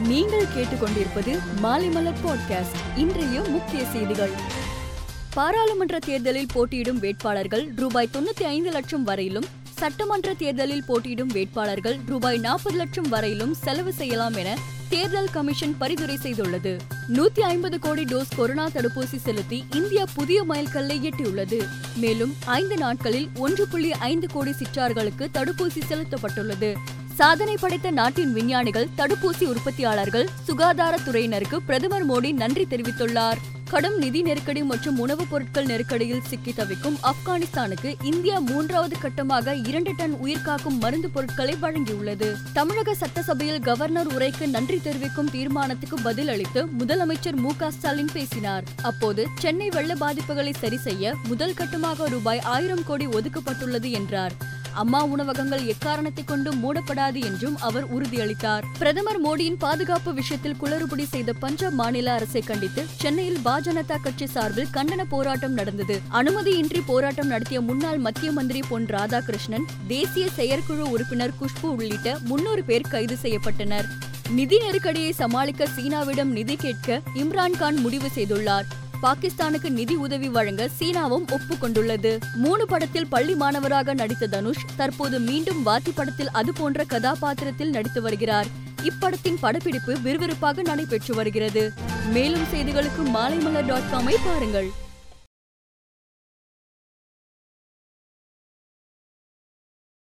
நீங்கள் கேட்டுக்கொண்டிருப்பது மாலைமலர் பாட்காஸ்ட் இன்றைய முக்கிய செய்திகள். பாராளுமன்ற தேர்தலில் போட்டியிடும் வேட்பாளர்கள் ரூபாய் தொண்ணூத்தி ஐந்து லட்சம் வரையிலும் சட்டமன்ற தேர்தலில் போட்டியிடும் வேட்பாளர்கள் ரூபாய் நாற்பது லட்சம் வரையிலும் செலவு செய்யலாம் என தேர்தல் கமிஷன் பரிந்துரை செய்துள்ளது. நூத்தி ஐம்பது கோடி டோஸ் கொரோனா தடுப்பூசி செலுத்தி இந்தியா புதிய மைல்கல்லை எட்டியுள்ளது. மேலும் ஐந்து நாட்களில் ஒன்று புள்ளி ஐந்து கோடி சிற்றார்களுக்கு தடுப்பூசி செலுத்தப்பட்டுள்ளது. சாதனை படைத்த நாட்டின் விஞ்ஞானிகள் தடுப்பூசி உற்பத்தியாளர்கள் சுகாதாரத்துறையினருக்கு பிரதமர் மோடி நன்றி தெரிவித்துள்ளார். கடும் நிதி நெருக்கடி மற்றும் உணவுப் பொருட்கள் நெருக்கடியில் சிக்கி தவிக்கும் ஆப்கானிஸ்தானுக்கு இந்தியா மூன்றாவது கட்டமாக இரண்டு டன் உயிர்காக்கும் மருந்து பொருட்களை வழங்கியுள்ளது. தமிழக சட்டசபையில் கவர்னர் உரைக்கு நன்றி தெரிவிக்கும் தீர்மானத்துக்கு பதில் அளித்து முதலமைச்சர் மு க ஸ்டாலின் பேசினார். அப்போது சென்னை வெள்ள பாதிப்புகளை சரி செய்ய முதல் கட்டமாக ரூபாய் ஆயிரம் கோடி ஒதுக்கப்பட்டுள்ளது என்றார். அம்மா உணவகங்கள் எக்காரணத்தை கொண்டும் மூடப்படாது என்றும் அவர் உறுதியளித்தார். பிரதமர் மோடியின் பாதுகாப்பு விஷயத்தில் குளறுபடி செய்த பஞ்சாப் மாநில அரசை கண்டித்து சென்னையில் பாஜனதா கட்சி சார்பில் கண்டன போராட்டம் நடந்தது. அனுமதியின்றி போராட்டம் நடத்திய முன்னாள் மத்திய மந்திரி பொன் ராதாகிருஷ்ணன் தேசிய செயற்குழு உறுப்பினர் குஷ்பு உள்ளிட்ட முன்னூறு பேர் கைது செய்யப்பட்டனர். நிதி நெருக்கடியை சமாளிக்க சீனாவிடம் நிதி கேட்க இம்ரான்கான் முடிவு செய்துள்ளார். பாகிஸ்தானுக்கு நிதி உதவி வழங்க சீனாவும் ஒப்புக்கொண்டுள்ளது. மூணு படத்தில் பள்ளி மாணவராக நடித்த தனுஷ் தற்போது மீண்டும் வாத்தி படத்தில் அது போன்ற கதாபாத்திரத்தில் நடித்து வருகிறார். இப்படத்தின் படப்பிடிப்பு விறுவிறுப்பாக நடைபெற்று வருகிறது. மேலும் செய்திகளுக்கு மாலைமலர் டாட் காமை பாருங்கள்.